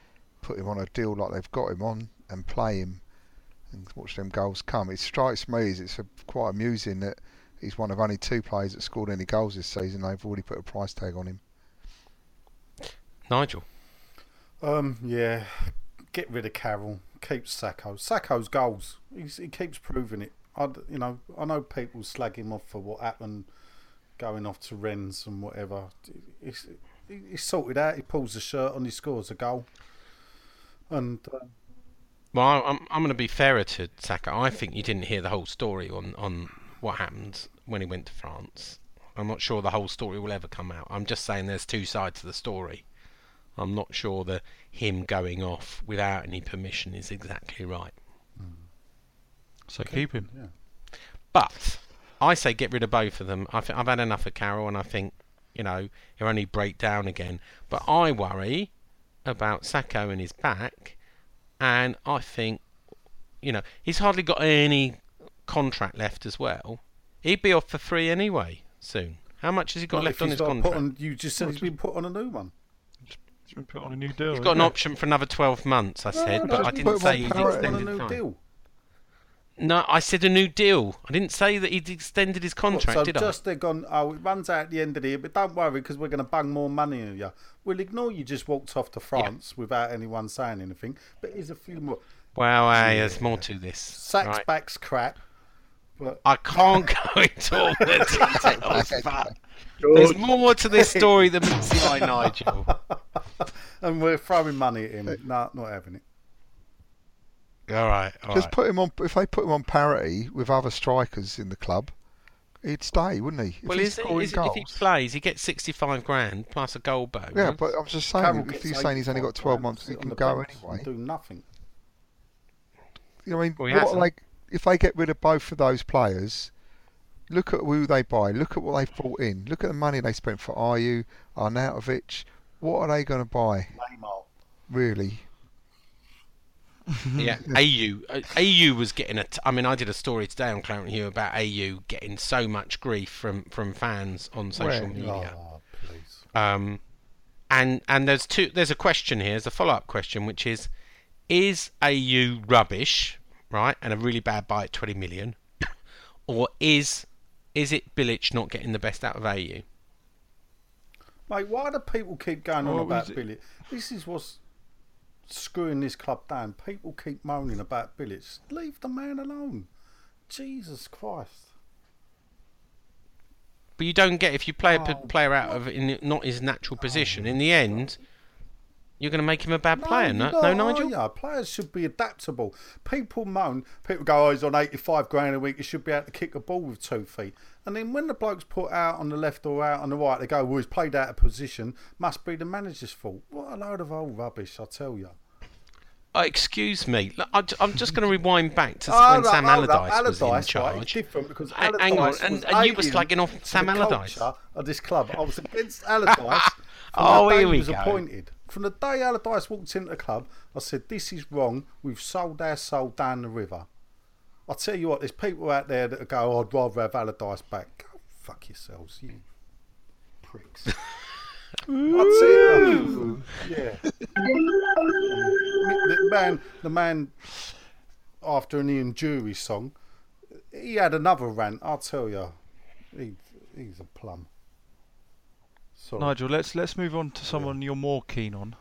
Put him on a deal like they've got him on and play him and watch them goals come. It strikes me as it's a, quite amusing that he's one of only two players that scored any goals this season. They've already put a price tag on him. Nigel. Um, yeah, get rid of Carroll. Keep Sakho. Sakho's goals. He's, he keeps proving it. I, d- you know, I know people slag him off for what happened, going off to Rennes and whatever. He's, he's sorted out. He pulls the shirt on. He scores a goal. And uh, Well, I- I'm I'm going to be fairer to Sakho. I think you didn't hear the whole story on on what happened when he went to France. I'm not sure the whole story will ever come out. I'm just saying there's two sides to the story. I'm not sure that him going off without any permission is exactly right. So keep him. yeah. But I say get rid of both of them. I think I've had enough of Carroll, and I think you know he'll only break down again. But I worry about Sakho and his back, and I think you know he's hardly got any contract left as well. He'd be off for free anyway soon. How much has he got Well, left if on he's his got contract? put on, you just said he's been put on a new one. He's been put on a new deal. He's got an option for another 12 months, I said, but no, I didn't say on he'd parity. on a extended new time. deal. No, I said a new deal. I didn't say that he'd extended his contract, so did I? just they're gone. Oh, it runs out at the end of the year, but don't worry because we're going to bung more money on you. We'll ignore you. Just walked off to France without anyone saying anything. But here's a few more. Well, hey, there's more to this. Sacks right? back's crap. But I can't go into all the details, but there's more to this story than meets the eye, Nigel. and we're throwing money at him. No, not having it. All right, all Just right. put him on. If they put him on parity with other strikers in the club, he'd stay, wouldn't he? If Well, he's is it, scoring is it, if he plays, he gets 65 grand plus a goal bonus. yeah, but I'm just saying, Carroll if gets you're saying he's only got 12 months, he can go bench and anyway. Do nothing. You know what I mean? Well, what like if they get rid of both of those players, look at who they buy. Look at what they've brought in. Look at the money they spent for Ayew, Arnautovic. What are they going to buy? Neymar. Really? Yeah, Ayew. Ayew was getting a. T- I mean, I did a story today on Claret and Hugh about Ayew getting so much grief from, from fans on social Where? media. Oh, please. Um, and and there's two. There's a question here. There's a follow up question, which is: Is Ayew rubbish, right, and a really bad buy at 20 million, or is is it Bilic not getting the best out of Ayew? Mate, why do people keep going on What about was it- Billy? This is what's screwing this club down. People keep moaning about Bilic. Leave the man alone. Jesus Christ. But you don't get if you play a Oh, player out of in not his natural oh, position. In the end, You're going to make him a bad player, no, no, Nigel? Yeah. Players should be adaptable. People moan. People go, "Oh, he's on eighty-five grand a week. He should be able to kick a ball with two feet." And then when the bloke's put out on the left or out on the right, they go, "Well, he's played out of position. Must be the manager's fault." What a load of old rubbish! I tell you. Oh, excuse me. Look, I- I'm just going to rewind back to Oh, when Sam. Allardyce was in Allardyce, right, charge. it's different because Hang- hang on, Allardyce and- was and you were slagging off Sam Allardyce. Of this club, I was against Allardyce. Oh, here we he was go. appointed. From the day Allardyce walked into the club, I said, "This is wrong. We've sold our soul down the river." I tell you what, there's people out there that go, oh, "I'd rather have Allardyce back." Go fuck yourselves, you pricks. I'd say, yeah. the man, the man, after an Ian Dury song, he had another rant. I'll tell you, he, he's a plum. Sorry. Nigel, let's let's move on to someone you're more keen on.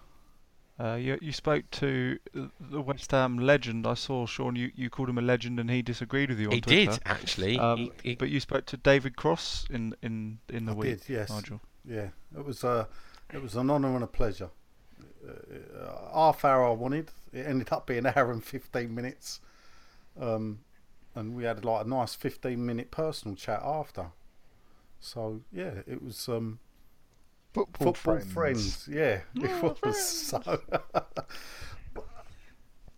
Uh, you you spoke to the West Ham legend. I saw Sean. You, you called him a legend, and he disagreed with you on He Twitter. did, actually. Um, He- he- But you spoke to David Cross in in in the I week. did, yes. Nigel. Yeah, it was a, it was an honour and a pleasure. Uh, half hour I wanted. It ended up being an hour and fifteen minutes, um, and we had like a nice fifteen minute personal chat after. So yeah, it was um, Football, football friends. friends. Yeah, it was so.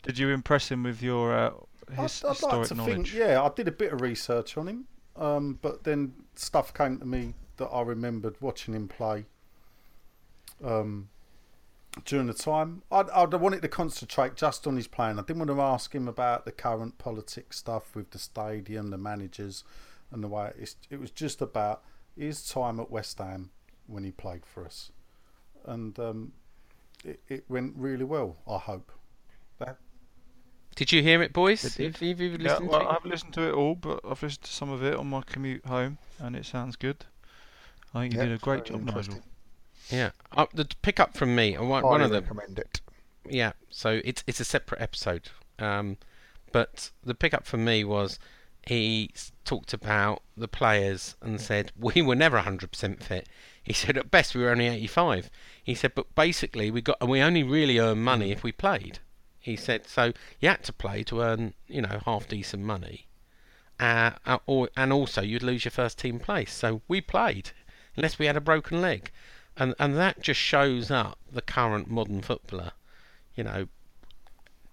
Did you impress him with your uh, his I'd, I'd historic like to knowledge? think, yeah, I did a bit of research on him, um, but then stuff came to me that I remembered watching him play um, during the time. I'd, I'd wanted to concentrate just on his playing. I didn't want to ask him about the current politics stuff with the stadium, the managers, and the way it's, it was just about his time at West Ham when he played for us, and um, it, it went really well. I hope that Did you hear it, boys? It did. Have you- have you Yeah, well, to it? I haven't listened to it all, but I've listened to some of it on my commute home, and it sounds good. I think you Yeah, did a great job, Nigel. Yeah. Uh, the pickup from me, one, Highly one of the recommend it. Yeah, so it's it's a separate episode. Um, but the pickup for me was he talked about the players and said we were never 100% fit. He said at best we were only 85. He said but basically we got and we only really earn money if we played. He said so you had to play to earn you know half decent money. Uh, uh, or, and also you'd lose your first team place. So we played unless we had a broken leg. And and that just shows up the current modern footballer you know,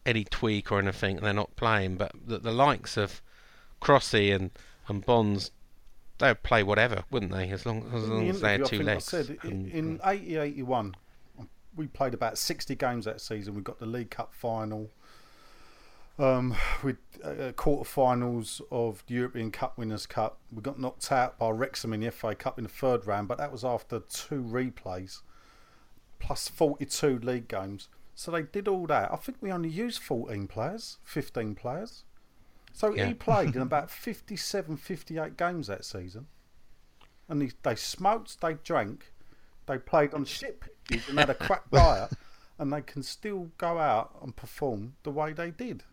any tweak or anything, and they're not playing. But the, the likes of Crossy and, and Bonds, they'd play whatever, wouldn't they? As long as, long the as they had two legs. I said And- in, in 80 81, we played about 60 games that season. We got the League Cup final. Um, we uh, quarterfinals of the European Cup Winners' Cup. We got knocked out by Wrexham in the FA Cup in the third round, but that was after two replays, plus 42 league games. So they did all that. I think we only used 14 players, 15 players. So Yeah. he played in about 57, 58 games that season and they, they smoked, they drank, they played on shit pitches and had a crap diet, and they can still go out and perform the way they did.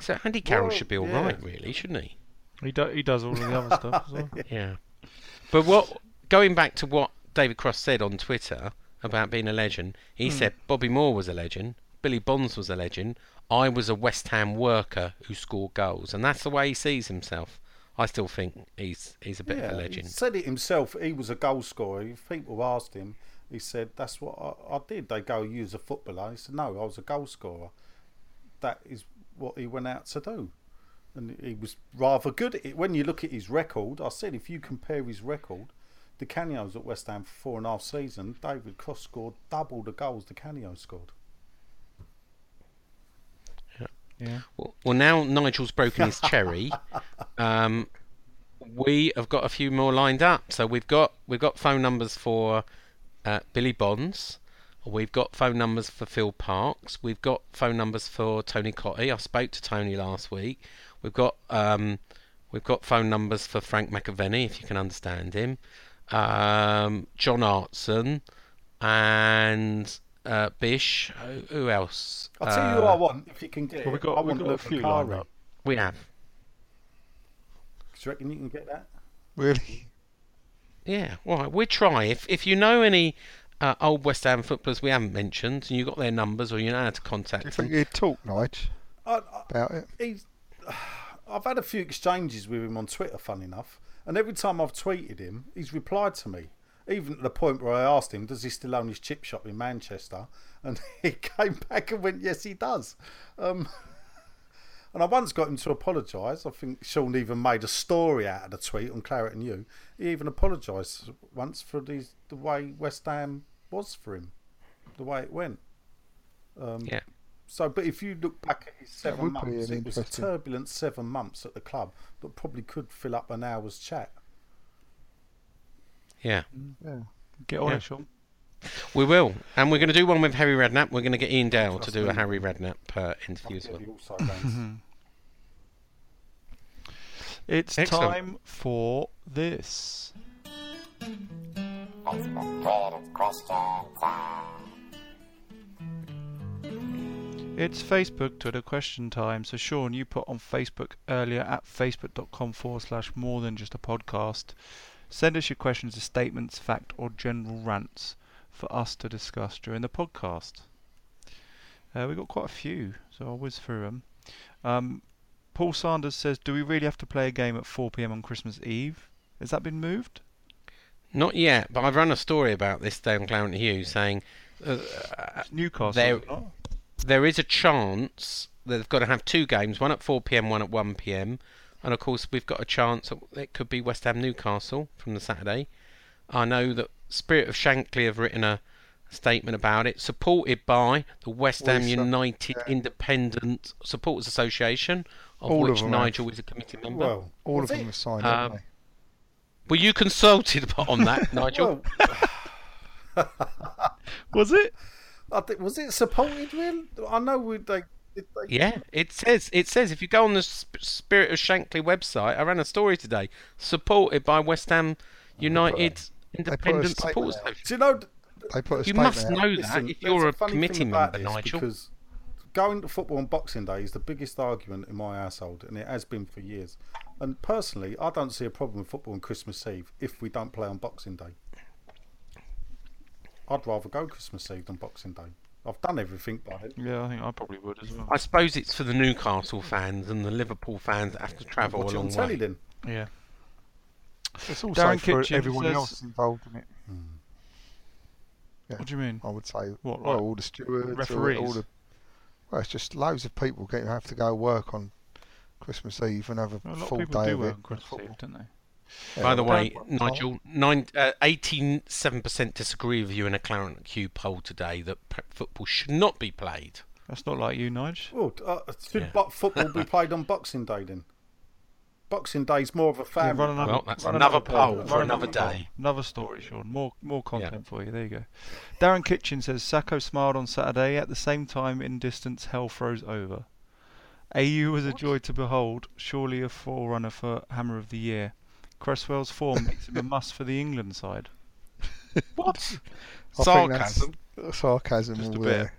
So Andy Carroll Well, should be all yeah. right, really, shouldn't he? He do, he does all of the other stuff as well. Yeah. But what going back to what David Cross said on Twitter about being a legend, he Hmm. said Bobby Moore was a legend, Billy Bonds was a legend, I was a West Ham worker who scored goals, and that's the way he sees himself. I still think he's he's a bit of a legend. He legend. said it himself. He was a goal scorer. If people asked him, he said, "That's what I, I did." They go, "You was a footballer." He said, "No, I was a goal scorer." That is what he went out to do, and he was rather good at it. When you look at his record, I said, if you compare his record, the Canios at West Ham for four and a half season, David Cross scored double the goals the Canios scored. Yeah. Well, well, now Nigel's broken his cherry. Um, we have got a few more lined up. So we've got we've got phone numbers for uh, Billy Bonds. We've got phone numbers for Phil Parkes. We've got phone numbers for Tony Cottee. I spoke to Tony last week. We've got um, we've got phone numbers for Frank McAvenny, if you can understand him. Um, John Hartson and uh, Bish. Who, who else? I'll tell you who Uh, I want if you can get Well, we it. got- I we want got a few Macari. lined up. We have. Do you reckon you can get that? Really? Yeah, all right. We'll try. If if you know any uh, old West Ham footballers we haven't mentioned, and you got their numbers, or you know how to contact Do you them. think he'd talk, Nige, I, I, about it? he's, I've had a few exchanges with him on Twitter, fun enough, and every time I've tweeted him, he's replied to me. Even at the point where I asked him, does he still own his chip shop in Manchester? And he came back and went, yes, he does. Um, and I once got him to apologise. I think Sean even made a story out of the tweet on Claret and Hugh. He even apologised once for the, the way West Ham was for him, the way it went. Um, Yeah. so, but if you look back at his seven months, it was a turbulent seven months at the club that probably could fill up an hour's chat. Yeah, Yeah. Get on Yeah. it, Sean. we will, and we're going to do one with Harry Redknapp. We're going to get Iain Dale to do a Harry Redknapp uh, interview as well. He also runs. It's Excellent. time for this. It's Facebook Twitter question time. So, Sean, you put on Facebook earlier at facebook.com forward slash more than just a podcast. Send us your questions, statements, fact, or general rants for us to discuss during the podcast. Uh, we've got quite a few, so I'll whiz through them. Um, Paul Sanders says, Do we really have to play a game at 4 pm on Christmas Eve? Has that been moved? Not yet, but I've run a story about this on Claret and Hughes saying uh, Newcastle. there, is there is a chance that they've got to have two games, one at 4 pm, one at 1 pm. And of course, we've got a chance that it could be West Ham Newcastle from the Saturday. I know that Spirit of Shankly have written a statement about it, supported by the West Ham United yeah. Independent Supporters Association, of All of which them Nigel is a committee member. Well, All was of them it? have signed, Um, haven't they? Were you consulted on that, Nigel? Well, Was it? I think, was it supported? Really? I know we they. did they Yeah, it says it says if you go on the Spirit of Shankly website, I ran a story today, supported by West Ham United Independent statement Supporters Do you know? They put a You statement must out. know Listen, that if you're a funny committee member, Nigel. Because going to football on Boxing Day is the biggest argument in my household, and it has been for years. And personally, I don't see a problem with football on Christmas Eve if we don't play on Boxing Day. I'd rather go Christmas Eve than Boxing Day. I've done everything by then. Yeah, I think I probably would as well. I suppose it's for the Newcastle fans and the Liverpool fans that have to travel Watch a it on long telly way. then. Yeah. It's also Darren for Kitchen everyone says- else involved in it. Hmm. Yeah. What do you mean? I would say, What, well, all the stewards, referees? all the. Well, it's just loads of people get have to go work on Christmas Eve and have a A lot of full people day do of work it. Christmas Eve, don't they? Yeah, By the well, way, Nigel, nine, uh, 87% disagree with you in a Claret and Hugh poll today that football should not be played. That's not like you, Nigel. Well, uh, should Yeah. football be played on Boxing Day then? Boxing Day's more of a family. run another- Well, that's run another poll. poll for Run another poll. day. Another story, Sean. More more content for you. There you go. Darren Kitchen says Sakho smiled on Saturday. At the same time, in distance, hell froze over. Ayew was a joy to behold. Surely a forerunner for Hammer of the Year. Cresswell's form makes him a must for the England side. What? I think that's- Sarcasm. sarcasm Just a bit. there.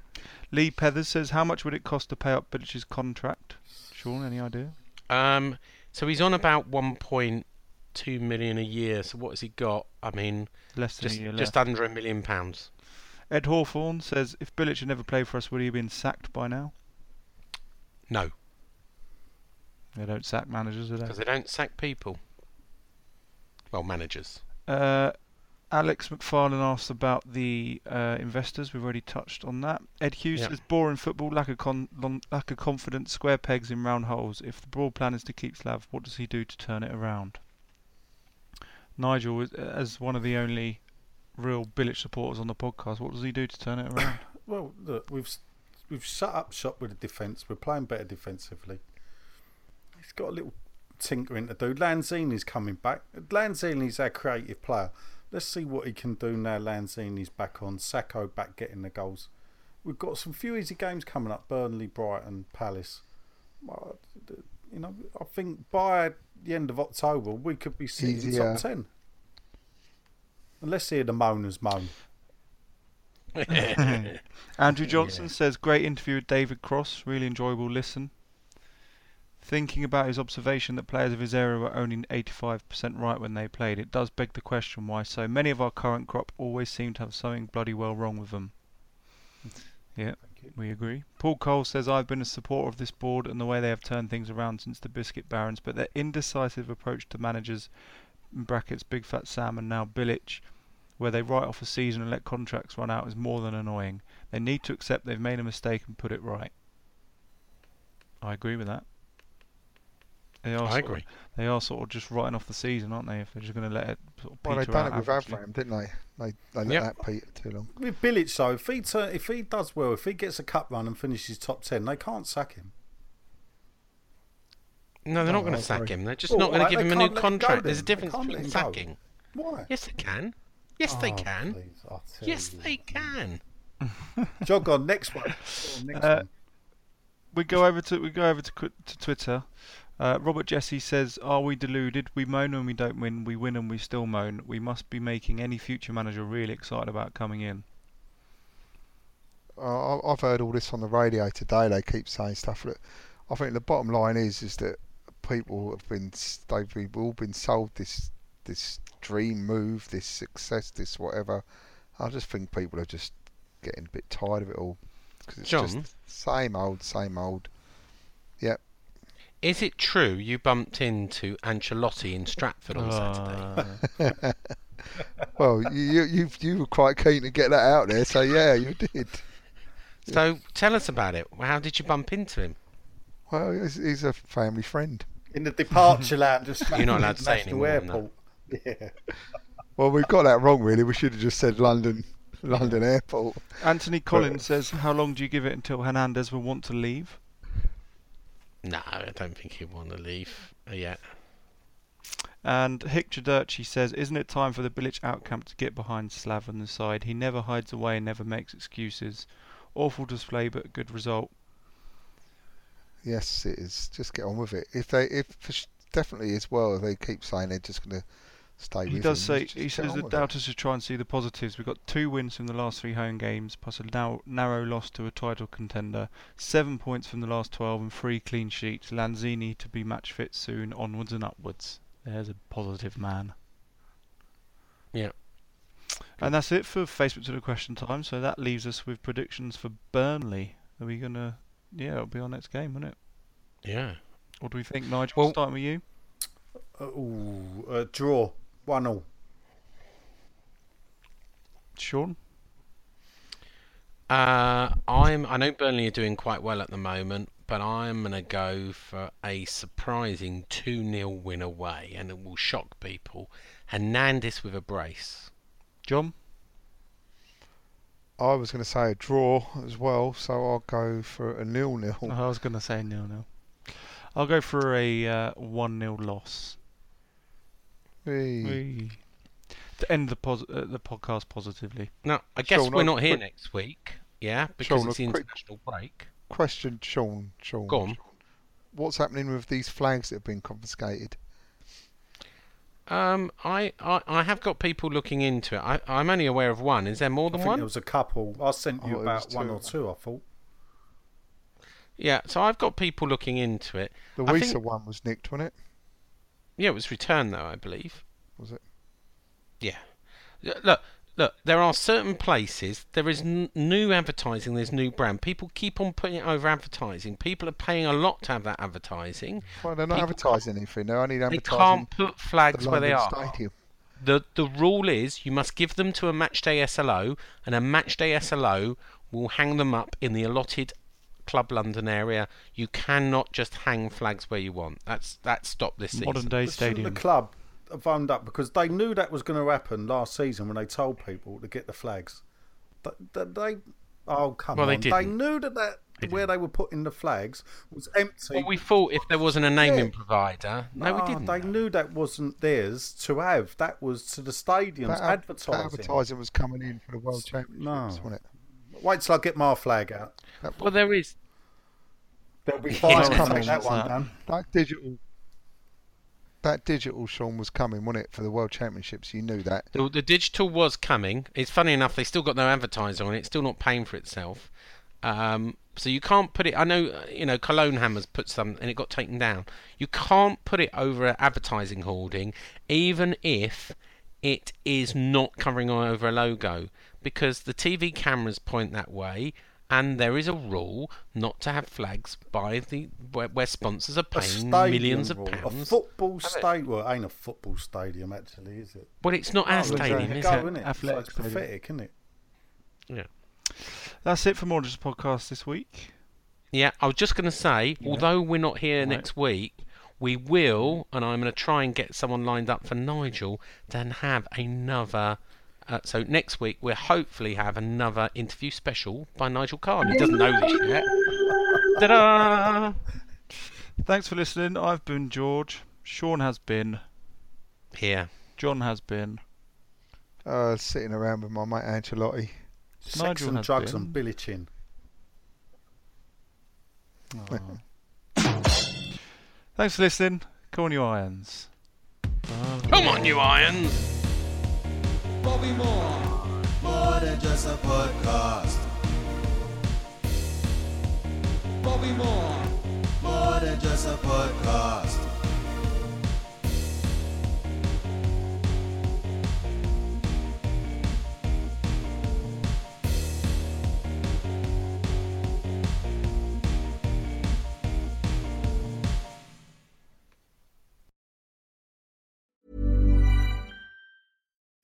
Lee Pethers says, "How much would it cost to pay up Bilic's contract?" Sean, any idea? Um, so he's on about 1.2 million a year. So what has he got? I mean, Less than just a year just left. under a million pounds. Ed Hawthorne says, "If Bilic had never played for us, would he have been sacked by now?" No, They don't sack managers, do they? because they don't sack people. Well, managers. Uh, Alex McFarlane asked about the uh, investors. We've already touched on that. Ed Hughes Yeah. says boring football, lack of con- lack of confidence, square pegs in round holes. If the broad plan is to keep Slav, what does he do to turn it around? Nigel, is- as one of the only real Bilic supporters on the podcast, what does he do to turn it around? Well, look, we've we've shut up shop with the defence. We're playing better defensively. He's got a little tinkering to do. Lanzini's coming back. Lanzini's our creative player. Let's see what he can do now. Lanzini's back on. Sakho back getting the goals. We've got some few easy games coming up. Burnley, Brighton, Palace. Well, You know, I think by the end of October we could be sitting in Easier. top ten. And let's hear the moaners moan. Andrew Johnson says great interview with David Cross. Really enjoyable listen. Thinking about his observation that players of his era were only 85% right when they played, it does beg the question why so many of our current crop always seem to have something bloody well wrong with them. Yeah, we agree. Paul Cole says, I've been a supporter of this board and the way they have turned things around since the Biscuit Barons, but their indecisive approach to managers, in brackets Big Fat Sam and now Bilic, where they write off a season and let contracts run out is more than annoying. They need to accept they've made a mistake and put it right. I agree with that. They are I sort of- agree. they are sort of just writing off the season, aren't they? If they're just going to let it sort of Well, they done out it with averagely. Avram, didn't they? They they let Yep. that peter too long. With Bilic, though, if he turn, if he does well, if he gets a cup run and finishes top ten, they can't sack him. No, they're No, not going to sack him. They're just Well, not going to give him a new can't let him go contract. There's a difference between sacking. Why? Yes, they can. Yes, they Oh, can. please, Yes, you. they can. Jog on, next one. On, next Uh, one. we go over to we go over to, to Twitter. Uh, Robert Jesse says, "Are we deluded? We moan when we don't win. We win and we still moan. We must be making any future manager really excited about coming in." Uh, I- I've heard all this on the radio today. They keep saying stuff. That I think the bottom line is is that people have been they've been, all been sold this this dream move, this success, this whatever. I just think people are just getting a bit tired of it all because it's John? just same old, same old. Yep. Is it true you bumped into Ancelotti in Stratford on Saturday? Uh, Well, you you you were quite keen to get that out there, so yeah, you did. So tell us about it. How did you bump into him? Well, he's, he's a family friend. In the departure lounge, just You're not allowed to say National any than Airport. Yeah. Well, we've got that wrong, really. We should have just said London, London Airport. Anthony Collins says, "How long do you give it until Hernandez will want to leave?" No, I don't think he'd want to leave uh, yet. And Hick Jadurchi says, "Isn't it time for the Bilic outcamp to get behind Slav on the side? He never hides away and never makes excuses. Awful display, but a good result. Yes, it is. Just get on with it. If they, if definitely as well, if they keep saying they're just going to stay He with does him, say just he get says on that doubters should try and see the positives. We've got two wins from the last three home games, plus a now narrow loss to a title contender, seven points from the last twelve, and three clean sheets. Lanzini to be match fit soon. Onwards and upwards. There's a positive man. Yeah. And that's it for Facebook to the question time. So that leaves us with predictions for Burnley. Are we gonna? Yeah, it'll be our next game, won't it? Yeah. What do we think, Nigel? Well- starting with you. Uh, ooh, uh, draw. 1 all. Sean. Uh, I'm. I know Burnley are doing quite well at the moment, but I'm going to go for a surprising 2 0 win away, and it will shock people. Hernandez with a brace. John. I was going to say a draw as well, so I'll go for a nil-nil. I was going to say nil nil. I'll go for a uh, one 0 loss. Hey. Whee. To end the pos- uh, the podcast positively. Now, I guess Sean, we're not here quick- next week, yeah, because Sean, it's the quick- international break. Question, Sean. Sean. Go on. What's happening with these flags that have been confiscated? Um, I, I, I have got people looking into it. I, I'm only aware of one. Is there more I than think one? there was a couple. I sent Oh, you it about one or two, I thought. Yeah, so I've got people looking into it. The I Wisa think- one was nicked, wasn't it? Yeah, it was returned though, I believe. Was it? Yeah. Look, look. There are certain places. There is n- new advertising. There's new brand. People keep on putting it over advertising. People are paying a lot to have that advertising. Well, they're not People advertising anything. They're only They can't put the flags where they are. Stadium. The the rule is you must give them to a matchday SLO, and a matchday SLO will hang them up in the allotted Club London area. You cannot just hang flags where you want. That's that stopped this season. Modern day But stadium. The club have owned up because they knew that was going to happen last season when they told people to get the flags. They, they, they oh come Well, on! They, didn't. knew that, that where they were putting the flags was empty. Well, we thought if there wasn't a naming Yeah. provider, no, we didn't. They knew that wasn't theirs to have. That was to the stadiums That, advertising. that advertising was coming in for the World Championships, No. wasn't it? Wait till I get my flag out. well, there is. They'll be Yeah, fine. it's to coming, take that one that. down. That digital, that digital, Sean, was coming, wasn't it, for the World Championships? You knew that. The, the digital was coming. It's funny enough, they still got no advertiser on it. It's still not paying for itself. Um, so you can't put it. I know, you know, Cologne Hammers put some, and it got taken down. You can't put it over an advertising hoarding, even if it is not covering over a logo, because the TV cameras point that way, and there is a rule not to have flags by the where, where sponsors are paying stadium millions of rule. A pounds. football Have stadium. Well, it ain't a football stadium actually, is it? Well, it's not Oh, our stadium, is go, it? Isn't it? Athletic so it's stadium. pathetic, isn't it? Yeah. That's it for Mordred's podcast this week. Yeah, I was just going to say, Yeah. although we're not here Right. next week, we will, and I'm going to try and get someone lined up for Nigel, then have another. Uh, so next week we'll hopefully have another interview special by Nigel Carn. He doesn't know this yet. Ta-da! Thanks for listening. I've been George. Sean has been. Here. John has been. Uh, sitting around with my mate Ancelotti. Sex Nigel and has drugs been. and Billy Chin. Thanks for listening. Come on, you irons. Come on, you irons! Bobby Moore. More than just a podcast. Bobby Moore. More than just a podcast.